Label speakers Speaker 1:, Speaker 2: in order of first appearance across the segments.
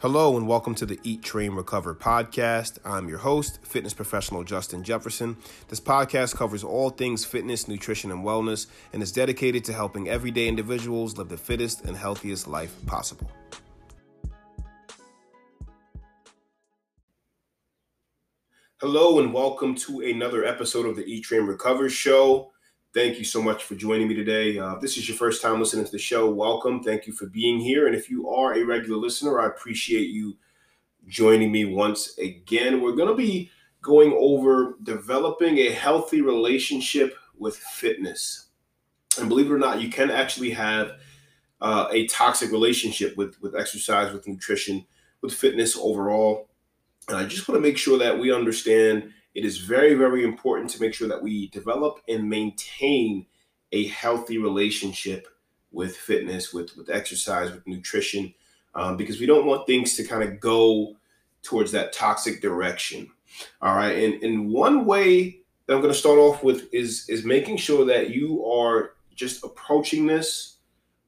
Speaker 1: Hello and welcome to the Eat, Train, Recover podcast. I'm your host, fitness professional Justin Jefferson. This podcast covers all things fitness, nutrition, and wellness and is dedicated to helping everyday individuals live the fittest and healthiest life possible. Hello and welcome to another episode of the Eat, Train, Recover show. Thank you so much for joining me today. Uh, if this is your first time listening to the show, welcome. Thank you for being here. And if you are a regular listener, I appreciate you joining me once again. We're going to be going over developing a healthy relationship with fitness. And believe it or not, you can actually have uh, a toxic relationship with, with exercise, with nutrition, with fitness overall. And I just want to make sure that we understand it is very, very important to make sure that we develop and maintain a healthy relationship with fitness, with, with exercise, with nutrition, um, because we don't want things to kind of go towards that toxic direction. All right. And, and one way that I'm going to start off with is, is making sure that you are just approaching this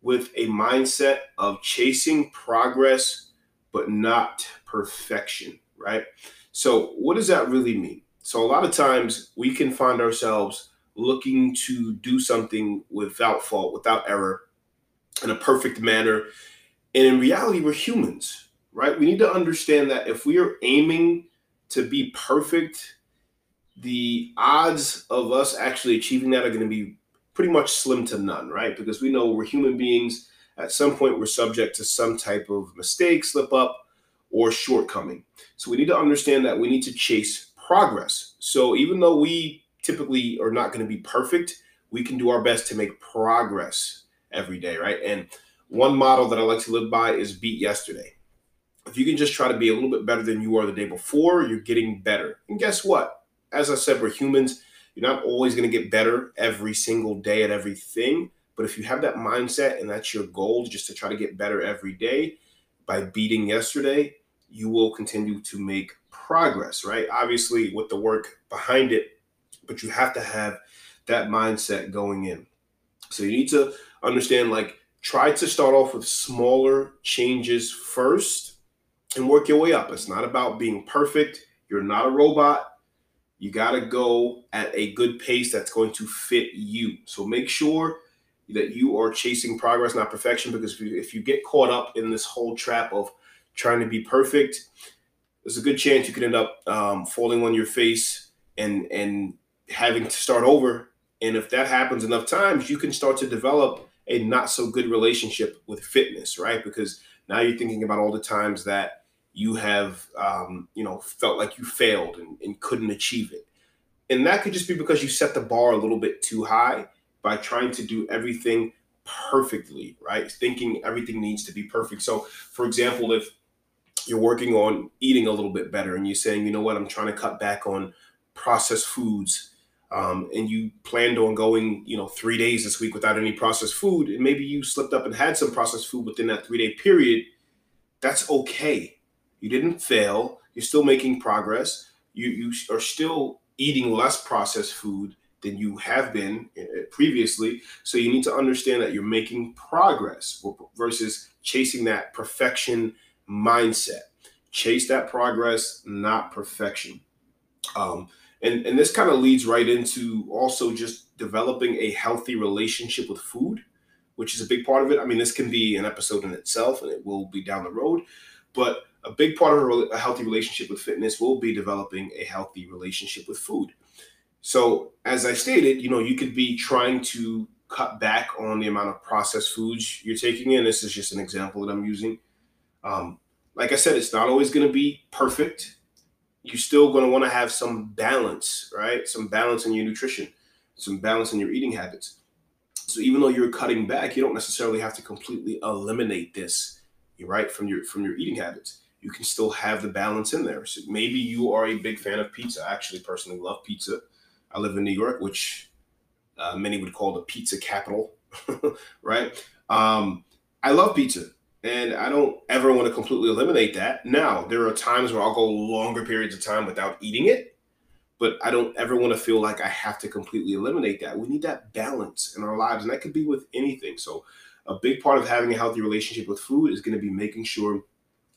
Speaker 1: with a mindset of chasing progress, but not perfection, right? So, what does that really mean? So a lot of times we can find ourselves looking to do something without fault, without error, in a perfect manner. And in reality, we're humans, right? We need to understand that if we are aiming to be perfect, the odds of us actually achieving that are going to be pretty much slim to none, right? Because we know we're human beings. At some point, we're subject to some type of mistake, slip up, or shortcoming. So we need to understand that we need to chase progress. So even though we typically are not going to be perfect, we can do our best to make progress every day, right? And one model that I like to live by is beat yesterday. If you can just try to be a little bit better than you are the day before, you're getting better. And guess what? As I said, we're humans. You're not always going to get better every single day at everything. But if you have that mindset and that's your goal, just to try to get better every day by beating yesterday, you will continue to make progress, right? Obviously, with the work behind it, but you have to have that mindset going in. So you need to understand like, try to start off with smaller changes first and work your way up. It's not about being perfect. You're not a robot. You got to go at a good pace that's going to fit you. So make sure that you are chasing progress, not perfection, because if you, if you get caught up in this whole trap of trying to be perfect, there's a good chance you could end up um, falling on your face and and having to start over. And if that happens enough times, you can start to develop a not so good relationship with fitness, right? Because now you're thinking about all the times that you have, um, you know, felt like you failed and, and couldn't achieve it. And that could just be because you set the bar a little bit too high by trying to do everything perfectly, right? Thinking everything needs to be perfect. So, for example, if you're working on eating a little bit better and you're saying, you know what, I'm trying to cut back on processed foods. Um, and you planned on going, you know, three days this week without any processed food, and maybe you slipped up and had some processed food within that three day period, that's okay. You didn't fail. You're still making progress. You you are still eating less processed food than you have been eh, eh, previously. So you need to understand that you're making progress versus chasing that perfection mindset. Chase that progress, not perfection. Um, and, and this kind of leads right into also just developing a healthy relationship with food, which is a big part of it. I mean, this can be an episode in itself and it will be down the road, but a big part of a, a healthy relationship with fitness will be developing a healthy relationship with food. So, as I stated, you know, you could be trying to cut back on the amount of processed foods you're taking in. This is just an example that I'm using. Um, like I said, it's not always going to be perfect. You're still going to want to have some balance, right? Some balance in your nutrition, some balance in your eating habits. So even though you're cutting back, you don't necessarily have to completely eliminate this, right, from your from your eating habits. You can still have the balance in there. So maybe you are a big fan of pizza. I actually personally love pizza. I live in New York, which uh, many would call the pizza capital, right? Um, I love pizza. And I don't ever want to completely eliminate that. Now, there are times where I'll go longer periods of time without eating it, but I don't ever want to feel like I have to completely eliminate that. We need that balance in our lives, and that could be with anything. So, a big part of having a healthy relationship with food is going to be making sure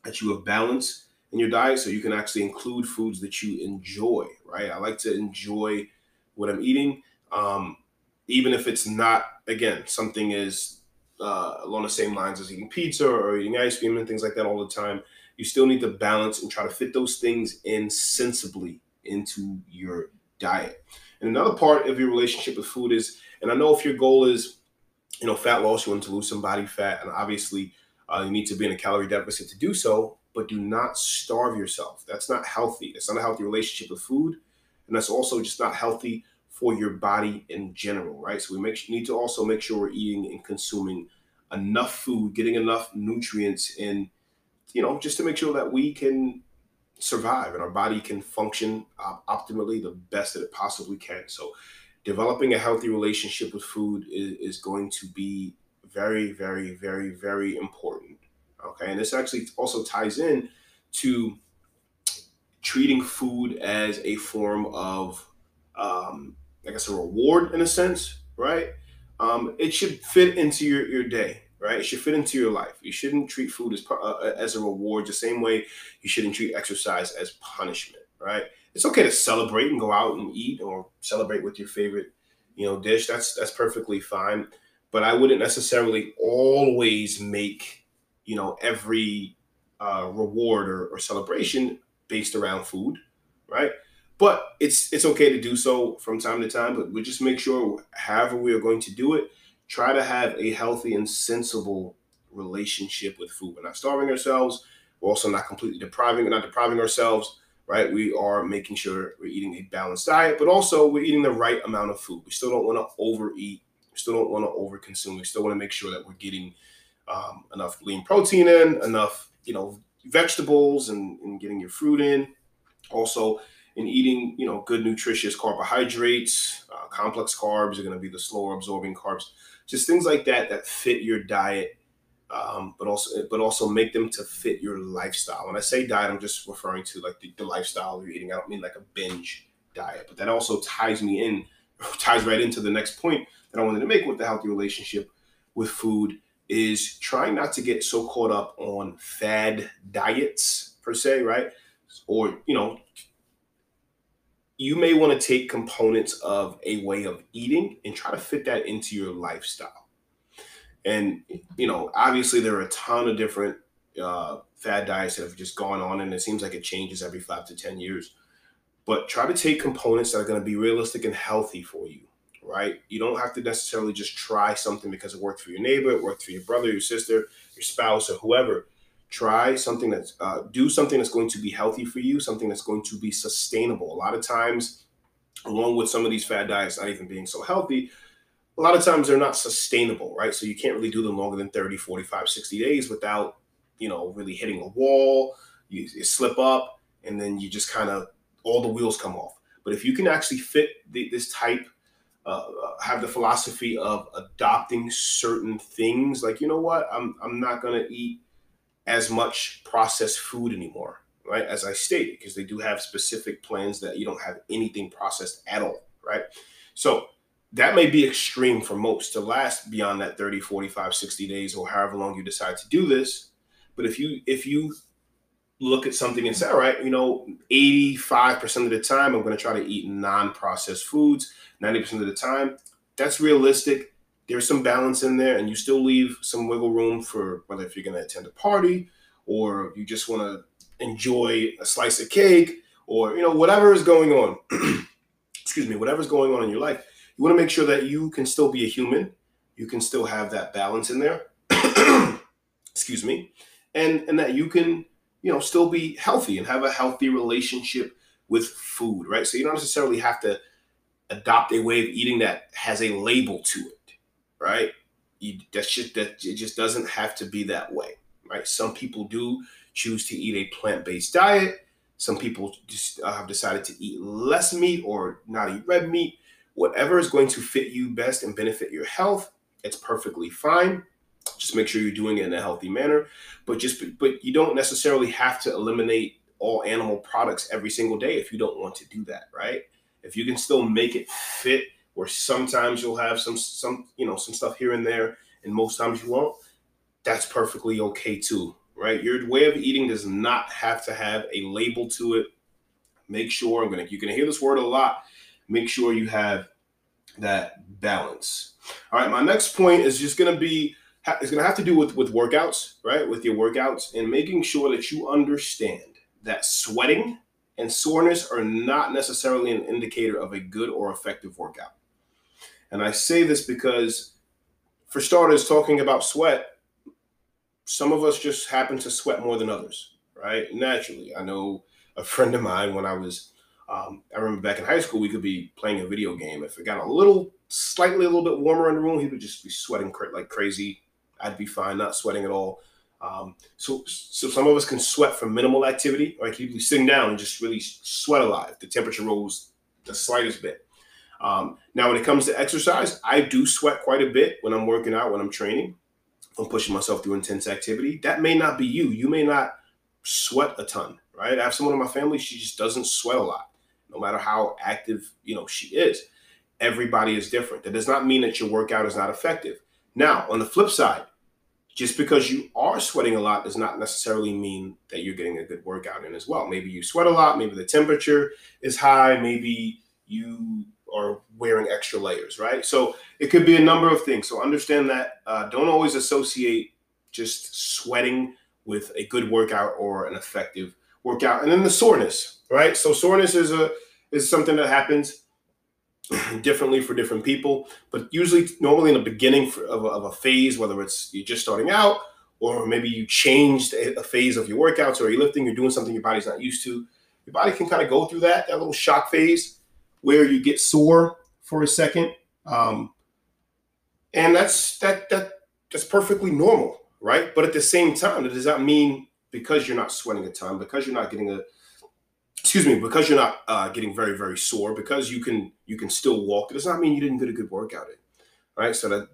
Speaker 1: that you have balance in your diet so you can actually include foods that you enjoy, right? I like to enjoy what I'm eating, um, even if it's not, again, something is uh, along the same lines as eating pizza or eating ice cream and things like that all the time. You still need to balance and try to fit those things in sensibly into your diet. And another part of your relationship with food is, and I know if your goal is, you know, fat loss, you want to lose some body fat, and obviously uh, you need to be in a calorie deficit to do so, but do not starve yourself. That's not healthy. It's not a healthy relationship with food. And that's also just not healthy for your body in general, right? So we make, need to also make sure we're eating and consuming enough food, getting enough nutrients in, you know, just to make sure that we can survive and our body can function uh, optimally the best that it possibly can. So, developing a healthy relationship with food is, is going to be very, very, very, very important. Okay. And this actually also ties in to treating food as a form of, um, I guess, a reward in a sense, right? Um, it should fit into your, your day right? It should fit into your life. You shouldn't treat food as uh, as a reward the same way you shouldn't treat exercise as punishment, right? It's okay to celebrate and go out and eat or celebrate with your favorite, you know, dish. That's that's perfectly fine, but I wouldn't necessarily always make, you know, every uh, reward or, or celebration based around food, right? But it's it's okay to do so from time to time. But we just make sure, however we are going to do it, try to have a healthy and sensible relationship with food. We're not starving ourselves. We're also not completely depriving, and not depriving ourselves, right? We are making sure we're eating a balanced diet, but also we're eating the right amount of food. We still don't want to overeat. We still don't want to overconsume. We still want to make sure that we're getting um, enough lean protein in, enough, you know, vegetables and, and getting your fruit in. Also, in eating, you know, good nutritious carbohydrates, uh, complex carbs are going to be the slower absorbing carbs. Just things like that that fit your diet um, but also but also make them to fit your lifestyle. When i say diet i'm just referring to like the, the lifestyle you're eating. I don't mean like a binge diet but that also ties me in ties right into the next point that i wanted to make with the healthy relationship with food is trying not to get so caught up on fad diets per se right? Or you know you may want to take components of a way of eating and try to fit that into your lifestyle. And, you know, obviously there are a ton of different uh, fad diets that have just gone on, and it seems like it changes every five to 10 years. But try to take components that are going to be realistic and healthy for you, right? You don't have to necessarily just try something because it worked for your neighbor, it worked for your brother, your sister, your spouse, or whoever try something that's uh, do something that's going to be healthy for you something that's going to be sustainable. A lot of times along with some of these fad diets not even being so healthy a lot of times they're not sustainable right? So you can't really do them longer than 30 45 60 days without you know really hitting a wall. You, you slip up and then you just kind of all the wheels come off. But if you can actually fit the, this type uh, have the philosophy of adopting certain things like you know what? I'm, I'm not going to eat as much processed food anymore, right? As I stated, because they do have specific plans that you don't have anything processed at all, right? So that may be extreme for most to last beyond that 30, 45, 60 days or however long you decide to do this. But if you if you look at something and say, all right, you know, 85% of the time I'm going to try to eat non-processed foods, 90% of the time, that's realistic there's some balance in there and you still leave some wiggle room for whether if you're going to attend a party or you just want to enjoy a slice of cake or you know whatever is going on. Excuse me whatever's going on in your life. You want to make sure that you can still be a human. You can still have that balance in there. Excuse me. And and that you can you know still be healthy and have a healthy relationship with food right? So you don't necessarily have to adopt a way of eating that has a label to it right? You, that shit that it just doesn't have to be that way, right? Some people do choose to eat a plant-based diet. Some people just uh, have decided to eat less meat or not eat red meat. Whatever is going to fit you best and benefit your health, it's perfectly fine. Just make sure you're doing it in a healthy manner. But just but you don't necessarily have to eliminate all animal products every single day if you don't want to do that, right? If you can still make it fit where sometimes you'll have some some you know some stuff here and there, and most times you won't. That's perfectly okay too. right? Your way of eating does not have to have a label to it. Make sure I'm gonna you're gonna hear this word a lot. Make sure you have that balance. All right, my next point is just gonna be it's gonna have to do with with workouts, right? With your workouts and making sure that you understand that sweating and soreness are not necessarily an indicator of a good or effective workout. And I say this because, for starters, talking about sweat, some of us just happen to sweat more than others, right? Naturally. I know a friend of mine when I was, um, I remember back in high school, we could be playing a video game. If it got a little, slightly a little bit warmer in the room, he would just be sweating like crazy. I'd be fine, not sweating at all. Um, so, so some of us can sweat from minimal activity, like you'd be sitting down and just really sweat a lot the temperature rose the slightest bit. Um, now, when it comes to exercise, I do sweat quite a bit when I'm working out, when I'm training, I'm pushing myself through intense activity. That may not be you. You may not sweat a ton, right? I have someone in my family, she just doesn't sweat a lot, no matter how active, you know, she is. Everybody is different. That does not mean that your workout is not effective. Now, on the flip side, just because you are sweating a lot does not necessarily mean that you're getting a good workout in as well. Maybe you sweat a lot, maybe the temperature is high, maybe you are wearing extra layers, right? So it could be a number of things. So understand that uh, don't always associate just sweating with a good workout or an effective workout. And then the soreness, right? So soreness is a is something that happens differently for different people, but usually, normally in the beginning of, a, of a phase, whether it's you're just starting out or maybe you changed a, phase of your workouts or you're lifting, you're doing something your body's not used to. Your body can kind of go through that that little shock phase where you get sore for a second, um, and that's that that that's perfectly normal, right? But at the same time, it does not mean because you're not sweating a ton, because you're not getting a excuse me, because you're not uh, getting very very sore, because you can you can still walk. It does not mean you didn't get a good workout in, right? So that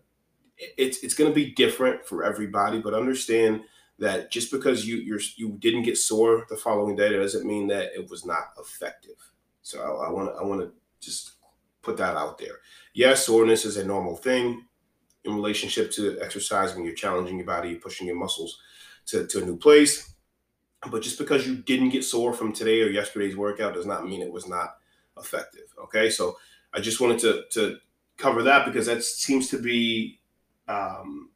Speaker 1: it's it's going to be different for everybody, but understand that just because you you're, you didn't get sore the following day, doesn't mean that it was not effective. So I want I want to just put that out there. Yes, soreness is a normal thing in relationship to exercise when you're challenging your body, pushing your muscles to, to a new place. But just because you didn't get sore from today or yesterday's workout does not mean it was not effective. Okay, so I just wanted to to cover that because that seems to be um,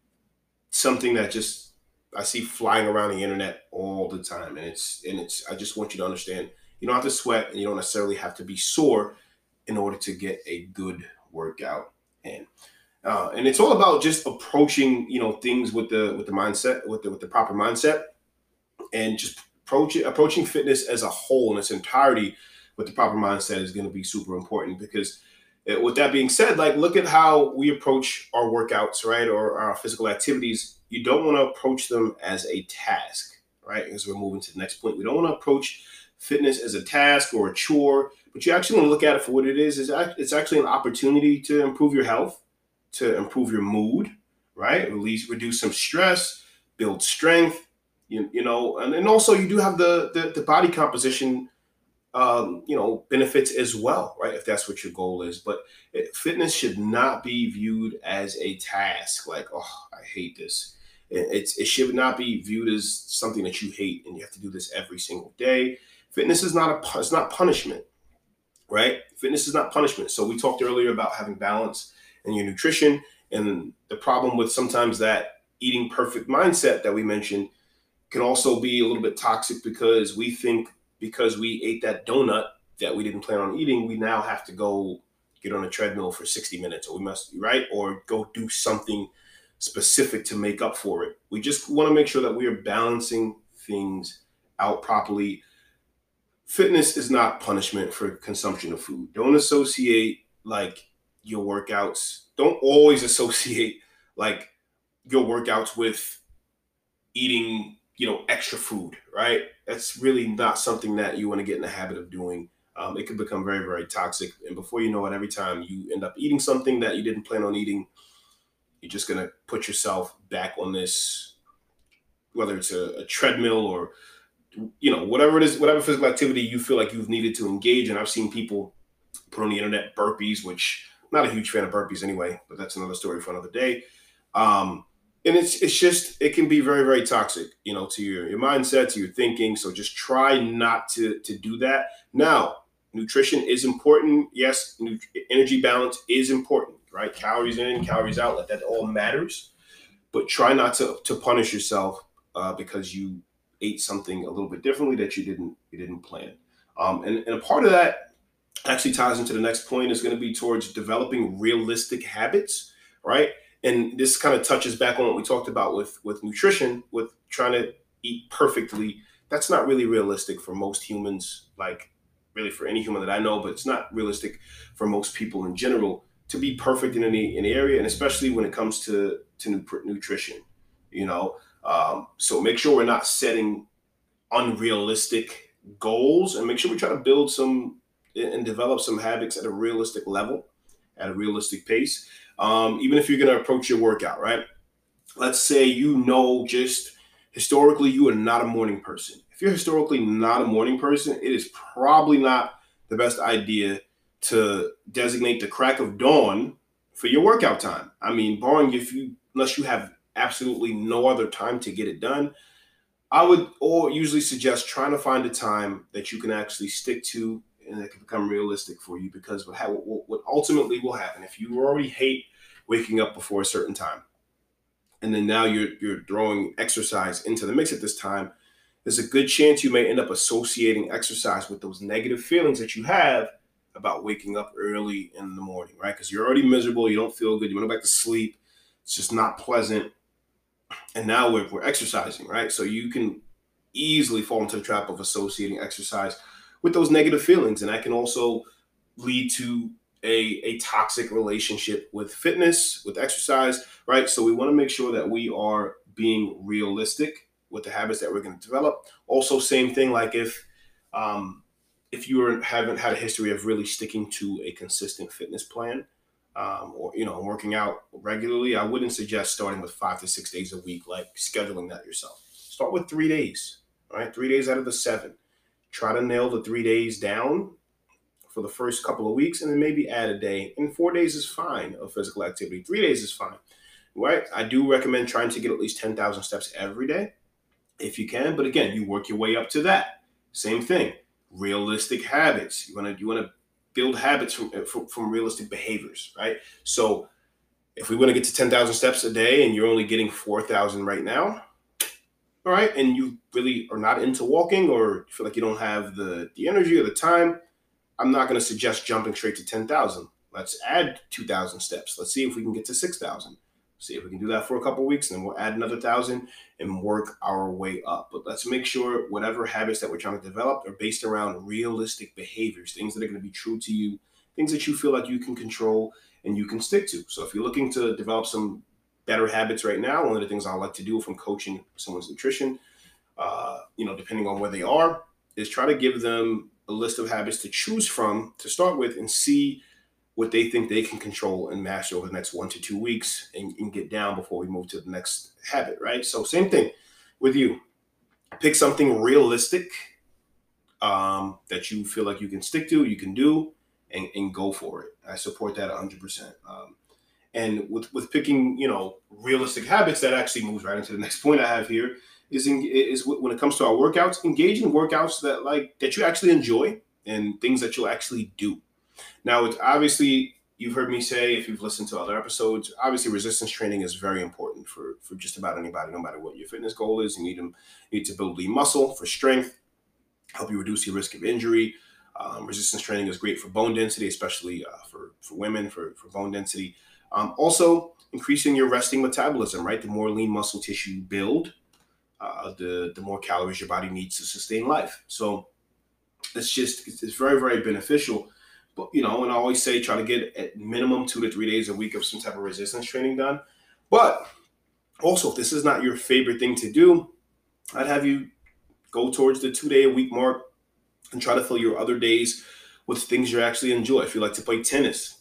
Speaker 1: something that just I see flying around the internet all the time, and it's and it's. I just want you to understand you don't have to sweat and you don't necessarily have to be sore in order to get a good workout in. Uh, and it's all about just approaching, you know, things with the with the mindset, with the with the proper mindset, and just approaching approaching fitness as a whole in its entirety with the proper mindset is going to be super important because it, uh, with that being said, like look at how we approach our workouts, right, or our physical activities. You don't want to approach them as a task, right? As we're moving to the next point, we don't want to approach fitness as a task or a chore, but you actually want to look at it for what it is. It's actually an opportunity to improve your health, to improve your mood, right? Release, reduce some stress, build strength, you, you know, and, and also you do have the, the, the body composition, um, you know, benefits as well, right? If that's what your goal is. But it, fitness should not be viewed as a task like, oh, I hate this. It, it's, it should not be viewed as something that you hate and you have to do this every single day Fitness is not a it's not punishment, right? Fitness is not punishment. So we talked earlier about having balance in your nutrition, and the problem with sometimes that eating perfect mindset that we mentioned can also be a little bit toxic because we think because we ate that donut that we didn't plan on eating, we now have to go get on a treadmill for 60 minutes, or we must, right? Or go do something specific to make up for it. We just want to make sure that we are balancing things out properly fitness is not punishment for consumption of food. Don't associate like your workouts. Don't always associate like your workouts with eating, you know, extra food, right? That's really not something that you want to get in the habit of doing. Um, it could become very, very toxic. And before you know it, every time you end up eating something that you didn't plan on eating, you're just going to put yourself back on this, whether it's a, a treadmill or you know, whatever it is, whatever physical activity you feel like you've needed to engage in. I've seen people put on the internet burpees, which I'm not a huge fan of burpees anyway, but that's another story for another day. Um, and it's it's just it can be very very toxic you know to your your mindset to your thinking. So just try not to to do that. Now nutrition is important. Yes energy balance is important right? Calories in calories out like that all matters. But try not to to punish yourself uh, because you ate something a little bit differently that you didn't you didn't plan. Um, and, and a part of that actually ties into the next point is going to be towards developing realistic habits right? And this kind of touches back on what we talked about with with nutrition with trying to eat perfectly. That's not really realistic for most humans like really for any human that i know but it's not realistic for most people in general to be perfect in any, any area and especially when it comes to to nutrition you know um, so make sure we're not setting unrealistic goals and make sure we try to build some and develop some habits at a realistic level at a realistic pace um, even if you're going to approach your workout, right? Let's say you know just historically you are not a morning person. If you're historically not a morning person, it is probably not the best idea to designate the crack of dawn for your workout time. I mean, barring if you unless you have absolutely no other time to get it done, I would or usually suggest trying to find a time that you can actually stick to and that can become realistic for you because what, what ultimately will happen if you already hate waking up before a certain time. And then now you're you're throwing exercise into the mix at this time. There's a good chance you may end up associating exercise with those negative feelings that you have about waking up early in the morning, right? Because you're already miserable, you don't feel good, you want to go back to sleep. It's just not pleasant. And now we're, we're exercising, right? So you can easily fall into the trap of associating exercise with those negative feelings. And that can also lead to a, a toxic relationship with fitness, with exercise, right? So we want to make sure that we are being realistic with the habits that we're going to develop. Also, same thing like if um, if you haven't had a history of really sticking to a consistent fitness plan, um, or you know working out regularly, I wouldn't suggest starting with five to six days a week, like scheduling that yourself. Start with three days, right? Three days out of the seven. Try to nail the three days down for the first couple of weeks and then maybe add a day. And four days is fine of physical activity. Three days is fine, right? I do recommend trying to get at least 10,000 steps every day if you can. But again, you work your way up to that. Same thing, realistic habits. You want to you want to build habits from, uh, from, from realistic behaviors, right? So if we want to get to 10,000 steps a day and you're only getting 4,000 right now, all right, and you really are not into walking or feel like you don't have the, the energy or the time, I'm not going to suggest jumping straight to 10,000. Let's add 2,000 steps. Let's see if we can get to 6,000. See if we can do that for a couple weeks, and then we'll add another thousand and work our way up. But let's make sure whatever habits that we're trying to develop are based around realistic behaviors, things that are going to be true to you, things that you feel like you can control and you can stick to. So if you're looking to develop some better habits right now, one of the things I like to do from coaching someone's nutrition, uh, you know, depending on where they are, is try to give them a list of habits to choose from to start with and see what they think they can control and master over the next one to two weeks and, and get down before we move to the next habit, right? So, same thing with you. Pick something realistic um, that you feel like you can stick to, you can do, and, and go for it. I support that 100%. Um, and with, with picking, you know, realistic habits, that actually moves right into the next point I have here is in, is when it comes to our workouts, engage in workouts that like that you actually enjoy and things that you'll actually do. Now, it's obviously you've heard me say if you've listened to other episodes, obviously resistance training is very important for for just about anybody, no matter what your fitness goal is. You need you need to build lean muscle for strength, help you reduce your risk of injury. Um, resistance training is great for bone density, especially uh, for for women for for bone density. Um, also, increasing your resting metabolism, right? The more lean muscle tissue you build, uh, the the more calories your body needs to sustain life. So it's just it's very very beneficial. You know, and I always say try to get at minimum two to three days a week of some type of resistance training done. But also, if this is not your favorite thing to do, I'd have you go towards the two day a week mark and try to fill your other days with things you actually enjoy. If you like to play tennis,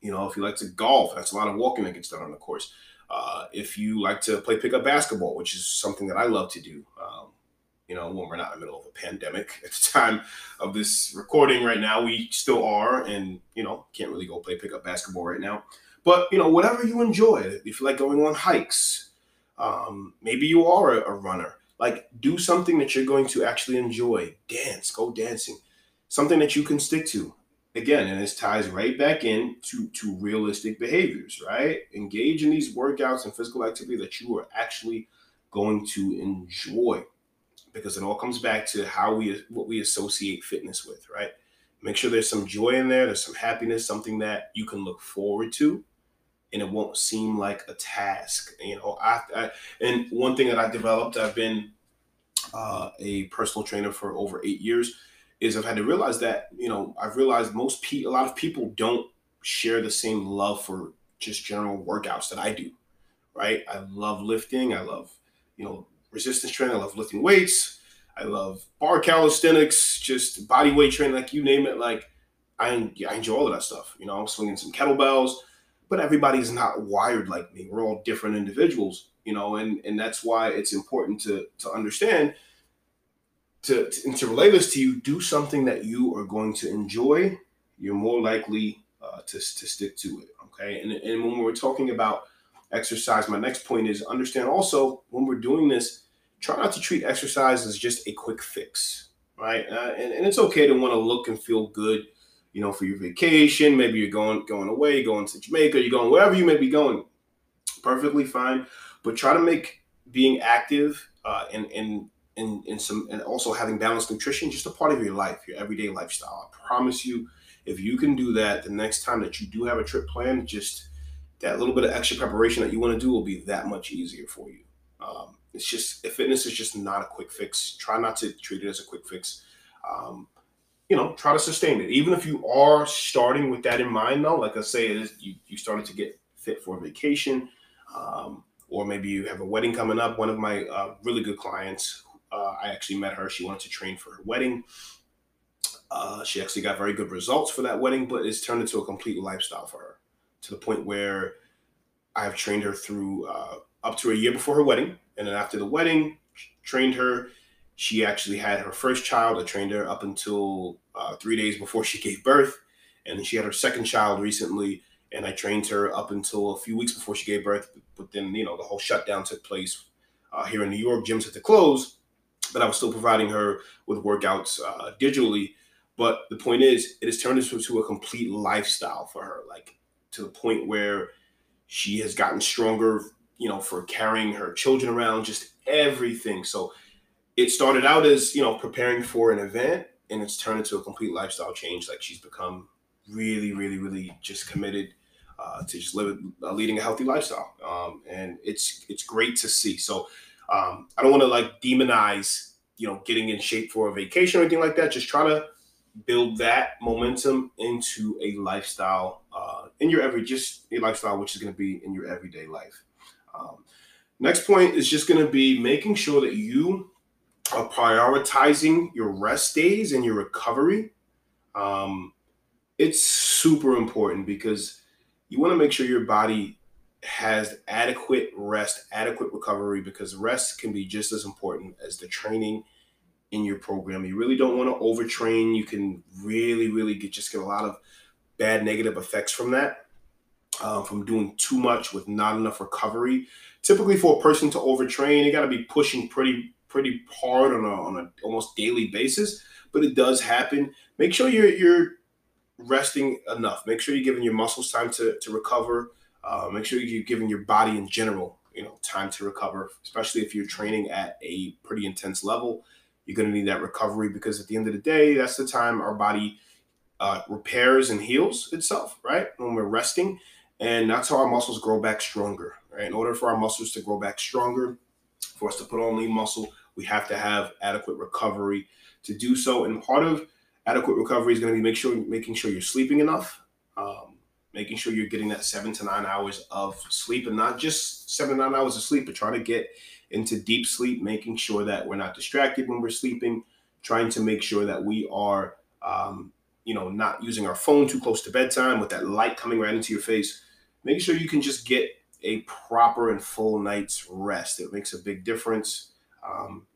Speaker 1: you know, if you like to golf, that's a lot of walking that gets done on the course. Uh, if you like to play pickup basketball, which is something that I love to do, um, you know, when we're not in the middle of a pandemic at the time of this recording right now, we still are, and you know, can't really go play pickup basketball right now. But you know, whatever you enjoy, if you like going on hikes, Um, maybe you are a, a runner. Like, do something that you're going to actually enjoy. Dance, go dancing. Something that you can stick to. Again, and this ties right back in to, to realistic behaviors, right? Engage in these workouts and physical activity that you are actually going to enjoy because it all comes back to how we what we associate fitness with, right? Make sure there's some joy in there, there's some happiness, something that you can look forward to, and it won't seem like a task. You know, I, I and one thing that I developed, I've been uh, a personal trainer for over eight years, is I've had to realize that you know I've realized most pe- a lot of people don't share the same love for just general workouts that I do. Right? I love lifting. I love you know resistance training. I love lifting weights. I love bar calisthenics, just body weight training, like you name it. Like I, I enjoy all of that stuff. You know, I'm swinging some kettlebells, but everybody's not wired like me. We're all different individuals, you know, and and that's why it's important to to understand to, to and to relay this to you. Do something that you are going to enjoy. You're more likely uh, to to stick to it. Okay, and and when we're talking about exercise, my next point is understand also when we're doing this try not to treat exercise as just a quick fix, right? Uh, and, and it's okay to want to look and feel good, you know, for your vacation. Maybe you're going going away, going to Jamaica, you're going wherever you may be going. Perfectly fine, but try to make being active uh, and and and, and some and also having balanced nutrition just a part of your life, your everyday lifestyle. I promise you, if you can do that, the next time that you do have a trip planned, just that little bit of extra preparation that you want to do will be that much easier for you. Um, it's just fitness is just not a quick fix. Try not to treat it as a quick fix. Um, you know, try to sustain it. Even if you are starting with that in mind, though, like I say, it is you, you started to get fit for a vacation, um, or maybe you have a wedding coming up. One of my uh, really good clients, uh, I actually met her. She wanted to train for her wedding. Uh, she actually got very good results for that wedding, but it's turned into a complete lifestyle for her to the point where I've trained her through uh, up to a year before her wedding. And then after the wedding, trained her. She actually had her first child. I trained her up until uh, three days before she gave birth. And then she had her second child recently. And I trained her up until a few weeks before she gave birth. But then, you know, the whole shutdown took place uh, here in New York. Gyms had to close. But I was still providing her with workouts uh, digitally. But the point is, it has turned into a complete lifestyle for her, like to the point where she has gotten stronger you know, for carrying her children around, just everything. So it started out as, you know, preparing for an event and it's turned into a complete lifestyle change. Like she's become really, really, really just committed uh, to just live, uh, leading a healthy lifestyle. Um, and it's, it's great to see. So um, I don't want to like demonize, you know, getting in shape for a vacation or anything like that. Just try to build that momentum into a lifestyle uh, in your every, just a lifestyle, which is going to be in your everyday life. Um, next point is just going to be making sure that you are prioritizing your rest days and your recovery. Um, it's super important because you want to make sure your body has adequate rest, adequate recovery, because rest can be just as important as the training in your program. You really don't want to overtrain. You can really, really get just get a lot of bad negative effects from that uh, from doing too much with not enough recovery. Typically, for a person to overtrain, you got to be pushing pretty pretty hard on a on a almost daily basis. But it does happen. Make sure you're you're resting enough. Make sure you're giving your muscles time to to recover. Uh, make sure you're giving your body in general, you know, time to recover. Especially if you're training at a pretty intense level, you're going to need that recovery because at the end of the day, that's the time our body uh, repairs and heals itself. Right when we're resting and that's how our muscles grow back stronger. Right? In order for our muscles to grow back stronger, for us to put on lean muscle, we have to have adequate recovery to do so. And part of adequate recovery is going to be make sure making sure you're sleeping enough, um, making sure you're getting that seven to nine hours of sleep, and not just seven to nine hours of sleep, but trying to get into deep sleep, making sure that we're not distracted when we're sleeping, trying to make sure that we are um, you know, not using our phone too close to bedtime with that light coming right into your face. Make sure you can just get a proper and full night's rest. It makes a big difference um,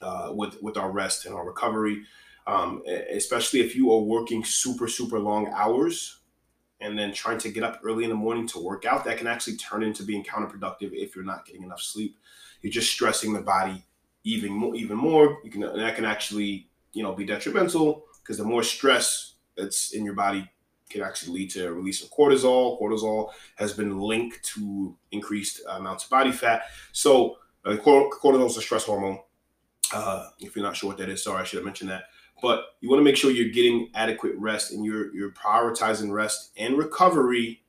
Speaker 1: uh, with with our rest and our recovery, um, especially if you are working super super long hours and then trying to get up early in the morning to work out, that can actually turn into being counterproductive if you're not getting enough sleep. You're just stressing the body even more, even more. You can that can actually you know be detrimental because the more stress that's in your body can actually lead to a release of cortisol. Cortisol has been linked to increased amounts of body fat. So uh, cortisol is a stress hormone. Uh, if you're not sure what that is, sorry, I should have mentioned that. But you want to make sure you're getting adequate rest and you're you're prioritizing rest and recovery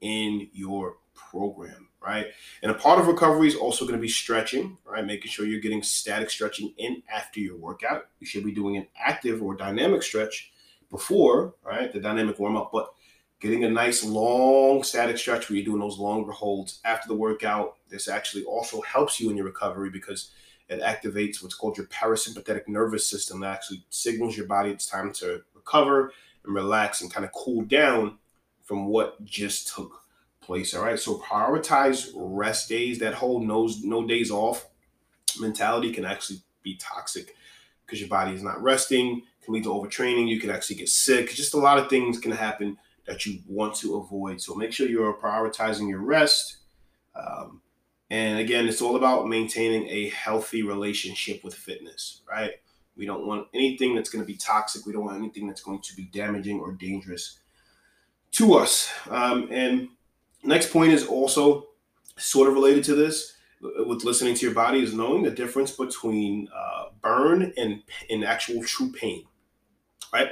Speaker 1: in your program, right? And a part of recovery is also going to be stretching, right? Making sure you're getting static stretching in after your workout. You should be doing an active or dynamic stretch before, right? The dynamic warm up, but getting a nice long static stretch where you're doing those longer holds after the workout. This actually also helps you in your recovery because it activates what's called your parasympathetic nervous system that actually signals your body it's time to recover and relax and kind of cool down from what just took place. All right. So prioritize rest days. That whole no, no days off mentality can actually be toxic because your body is not resting, can lead to overtraining. You can actually get sick. Just a lot of things can happen that you want to avoid. So make sure you're prioritizing your rest. Um, and again, it's all about maintaining a healthy relationship with fitness, right? We don't want anything that's going to be toxic. We don't want anything that's going to be damaging or dangerous to us. Um, and next point is also sort of related to this with listening to your body is knowing the difference between uh, burn and, and actual true pain, right?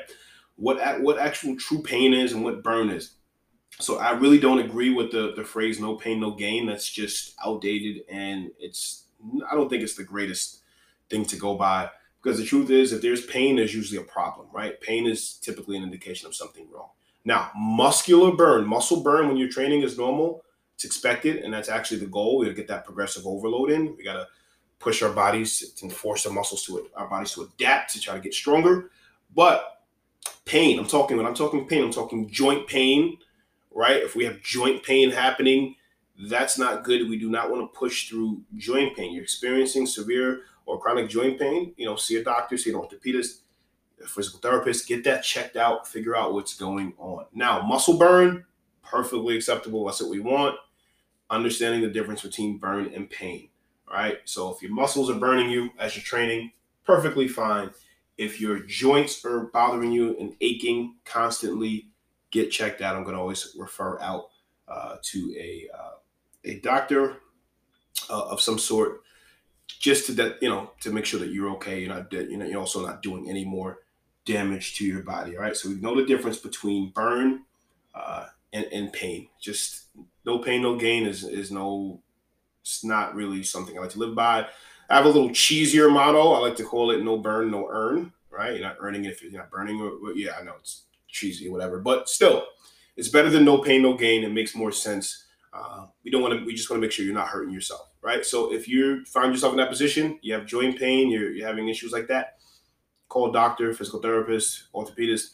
Speaker 1: What, what actual true pain is and what burn is. So I really don't agree with the the phrase "no pain, no gain." That's just outdated, and it's I don't think it's the greatest thing to go by because the truth is, if there's pain, there's usually a problem, right? Pain is typically an indication of something wrong. Now, muscular burn, muscle burn when you're training is normal. It's expected, and that's actually the goal. We got to get that progressive overload in. We got to push our bodies and force the muscles to it, our bodies to adapt to try to get stronger. But pain, I'm talking when I'm talking pain, I'm talking joint pain right? If we have joint pain happening, that's not good. We do not want to push through joint pain. You're experiencing severe or chronic joint pain, you know, see a doctor, see an orthopedist, a physical therapist, get that checked out, figure out what's going on. Now, muscle burn, perfectly acceptable. That's what we want. Understanding the difference between burn and pain, right? So if your muscles are burning you as you're training, perfectly fine. If your joints are bothering you and aching constantly, get checked out. I'm going to always refer out uh, to a uh, a doctor uh, of some sort, just to that you know to make sure that you're okay. You're not that you know you're also not doing any more damage to your body. All right, so we know the difference between burn uh, and, and pain. Just no pain, no gain is is no. It's not really something I like to live by. I have a little cheesier motto. I like to call it "No burn, no earn." Right, you're not earning it if you're not burning. Yeah, I know it's cheesy, whatever. But still, it's better than no pain, no gain. It makes more sense. Uh, we don't want to. We just want to make sure you're not hurting yourself, right? So if you find yourself in that position, you have joint pain, you're, you're having issues like that, call a doctor, physical therapist, orthopedist,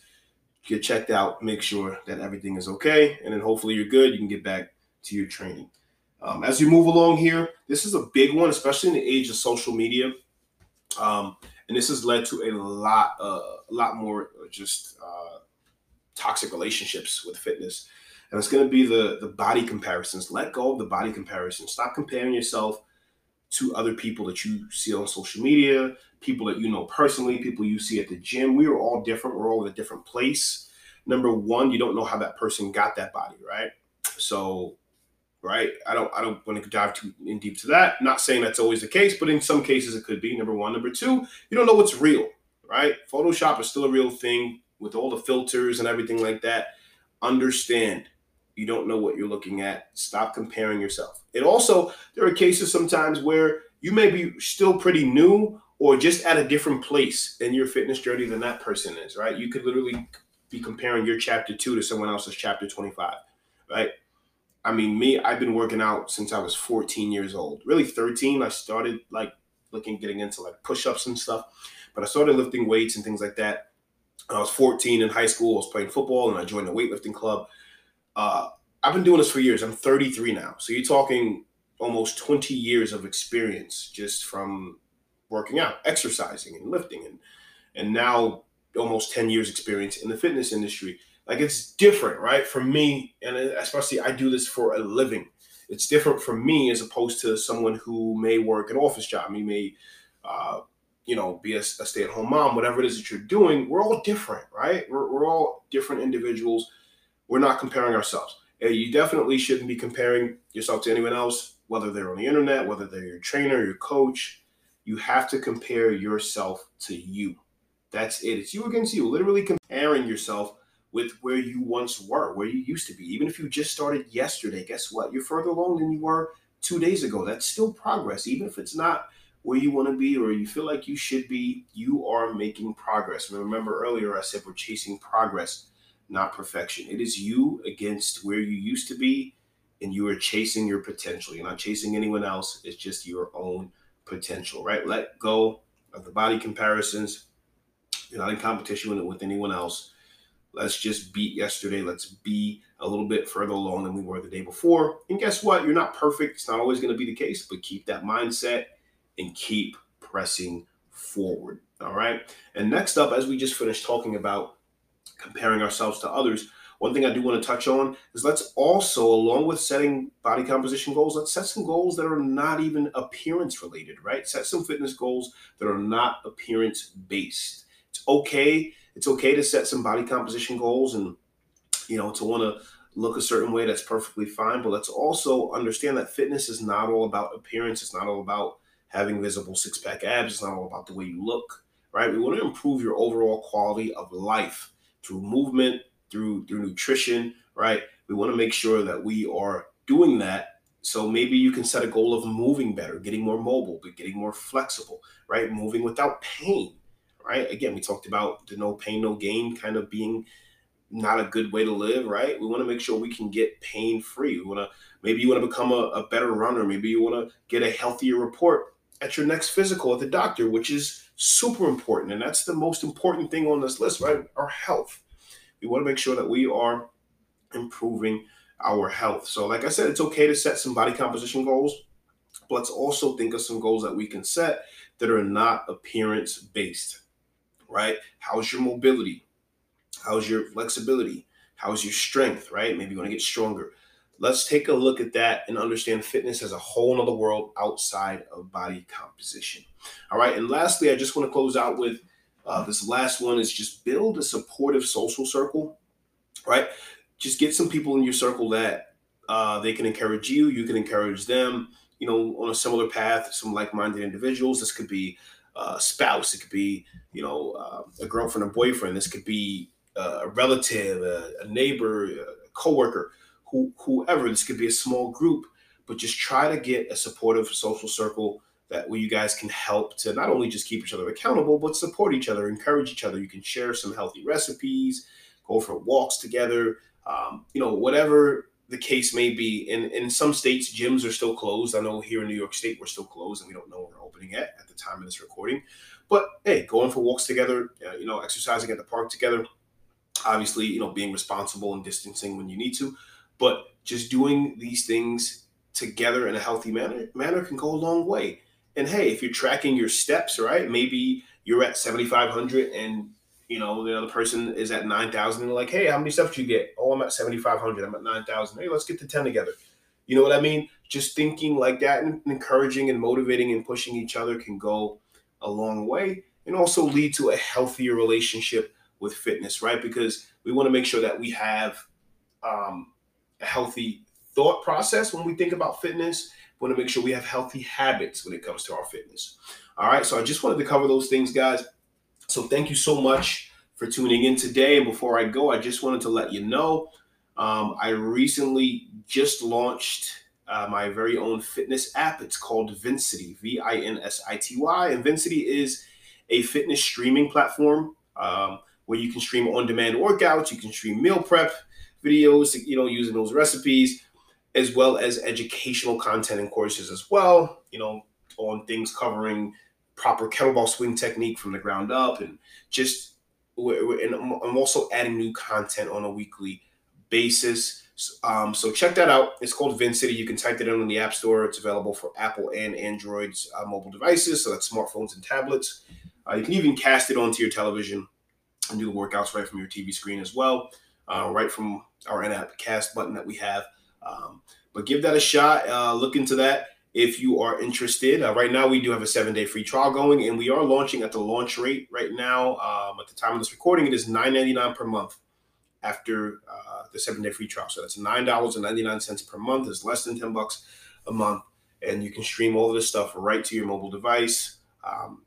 Speaker 1: get checked out, make sure that everything is okay, and then hopefully you're good. You can get back to your training. Um, as you move along here, this is a big one, especially in the age of social media. Um, and this has led to a lot, uh, a lot more just uh, toxic relationships with fitness. And it's going to be the the body comparisons. Let go of the body comparisons. Stop comparing yourself to other people that you see on social media, people that you know personally, people you see at the gym. We are all different. We're all in a different place. Number one, you don't know how that person got that body, right? So, right, I don't I don't want to dive too in deep to that. Not saying that's always the case, but in some cases it could be. Number one. Number two, you don't know what's real, right? Photoshop is still a real thing with all the filters and everything like that, understand you don't know what you're looking at. Stop comparing yourself. It also, there are cases sometimes where you may be still pretty new or just at a different place in your fitness journey than that person is, right? You could literally be comparing your chapter two to someone else's chapter 25, right? I mean, me, I've been working out since I was 14 years old. Really 13, I started like looking, getting into like push-ups and stuff. But I started lifting weights and things like that I was 14 in high school. I was playing football and I joined the weightlifting club. Uh, I've been doing this for years. I'm 33 now. So you're talking almost 20 years of experience just from working out, exercising and lifting and and now almost 10 years experience in the fitness industry. Like it's different, right? For me, and especially I do this for a living. It's different for me as opposed to someone who may work an office job. You may, uh, you know, be a, a stay-at-home mom, whatever it is that you're doing. We're all different, right? We're, we're all different individuals. We're not comparing ourselves. And You definitely shouldn't be comparing yourself to anyone else, whether they're on the internet, whether they're your trainer, your coach. You have to compare yourself to you. That's it. It's you against you. Literally comparing yourself with where you once were, where you used to be. Even if you just started yesterday, guess what? You're further along than you were two days ago. That's still progress. Even if it's not where you want to be or you feel like you should be, you are making progress. Remember earlier, I said we're chasing progress, not perfection. It is you against where you used to be, and you are chasing your potential. You're not chasing anyone else, it's just your own potential, right? Let go of the body comparisons. You're not in competition with anyone else Let's just beat yesterday. Let's be a little bit further along than we were the day before. And guess what? You're not perfect. It's not always going to be the case, but keep that mindset and keep pressing forward. All right. And next up, as we just finished talking about comparing ourselves to others, one thing I do want to touch on is let's also, along with setting body composition goals, let's set some goals that are not even appearance related, right? Set some fitness goals that are not appearance based. It's okay it's okay to set some body composition goals and you know to want to look a certain way that's perfectly fine but let's also understand that fitness is not all about appearance it's not all about having visible six-pack abs it's not all about the way you look right? We want to improve your overall quality of life through movement through through nutrition right? We want to make sure that we are doing that so maybe you can set a goal of moving better getting more mobile but getting more flexible right? Moving without pain right? Again, we talked about the no pain, no gain kind of being not a good way to live, right? We want to make sure we can get pain free. We want to maybe you want to become a, a better runner, maybe you want to get a healthier report at your next physical at the doctor, which is super important. And that's the most important thing on this list, right? Our health. We want to make sure that we are improving our health. So, like I said, it's okay to set some body composition goals, but let's also think of some goals that we can set that are not appearance based right? How's your mobility? How's your flexibility? How's your strength, right? Maybe you want to get stronger. Let's take a look at that and understand fitness as a whole other world outside of body composition. All right. And lastly, I just want to close out with uh, this last one is just build a supportive social circle, right? Just get some people in your circle that uh, they can encourage you, you can encourage them, you know, on a similar path, some like minded individuals. This could be a spouse, it could be, you know, uh, a girlfriend or boyfriend, this could be a relative, a, a neighbor, a coworker, who, whoever. This could be a small group, but just try to get a supportive social circle that where you guys can help to not only just keep each other accountable, but support each other, encourage each other. You can share some healthy recipes, go for walks together, um, you know, whatever the case may be. In in some states, gyms are still closed. I know here in New York State, we're still closed, and we don't know when we're opening yet at the time of this recording. But hey, going for walks together, uh, you know, exercising at the park together. Obviously, you know, being responsible and distancing when you need to, but just doing these things together in a healthy manner manner can go a long way. And hey, if you're tracking your steps, right? Maybe you're at 7,500 and you know, the other person is at 9,000 and like, hey, how many steps you get? Oh, I'm at 7,500. I'm at 9,000. Hey, let's get to 10 together. You know what I mean? Just thinking like that and encouraging and motivating and pushing each other can go a long way and also lead to a healthier relationship with fitness, right? Because we want to make sure that we have um, a healthy thought process when we think about fitness. We want to make sure we have healthy habits when it comes to our fitness. All right. So I just wanted to cover those things, guys. So thank you so much for tuning in today. And before I go, I just wanted to let you know um, I recently just launched uh, my very own fitness app. It's called Vinsity, V I N S I T Y. And Vinsity is a fitness streaming platform um, where you can stream on demand workouts, you can stream meal prep videos, you know, using those recipes, as well as educational content and courses as well, you know, on things covering proper kettlebell swing technique from the ground up, and just and I'm also adding new content on a weekly basis. Um, so check that out. It's called Vinsity. You can type it in on the App Store. It's available for Apple and Android's uh, mobile devices, so that's smartphones and tablets. Uh, you can even cast it onto your television and do the workouts right from your TV screen as well. uh, right from our in-app cast button that we have. Um, but give that a shot. Uh, look into that if you are interested. Uh, right now, we do have a seven-day free trial going, and we are launching at the launch rate right now. Um, at the time of this recording, it is $9.99 per month after uh, the seven-day free trial. So that's nine dollars and ninety nine cents per month. It's less than ten bucks a month, and you can stream all of this stuff right to your mobile device. Um,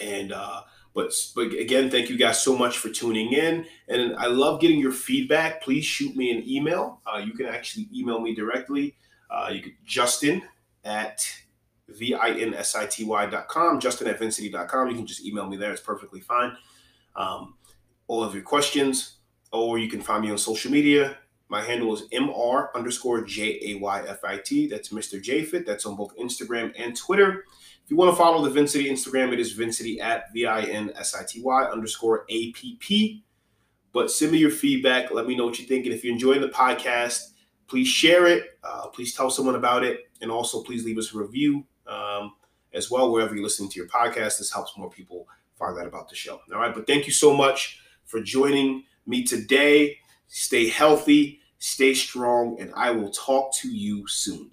Speaker 1: and uh, but but again, thank you guys so much for tuning in, and I love getting your feedback. Please shoot me an email. Uh, you can actually email me directly. Uh, you could Justin at vinsity.com, Justin at vinsity.com. You can just email me there. It's perfectly fine. Um, all of your questions, or you can find me on social media. My handle is mr underscore j a y f i t. That's Mr. JFit. That's on both Instagram and Twitter. If you want to follow the Vinsity Instagram, it is Vinsity at V I N S I T Y underscore A P P. But send me your feedback. Let me know what you think. And if you're enjoying the podcast, please share it. Uh, please tell someone about it. And also, please leave us a review um, as well, wherever you're listening to your podcast. This helps more people find out about the show. All right. But thank you so much for joining me today. Stay healthy, stay strong, and I will talk to you soon.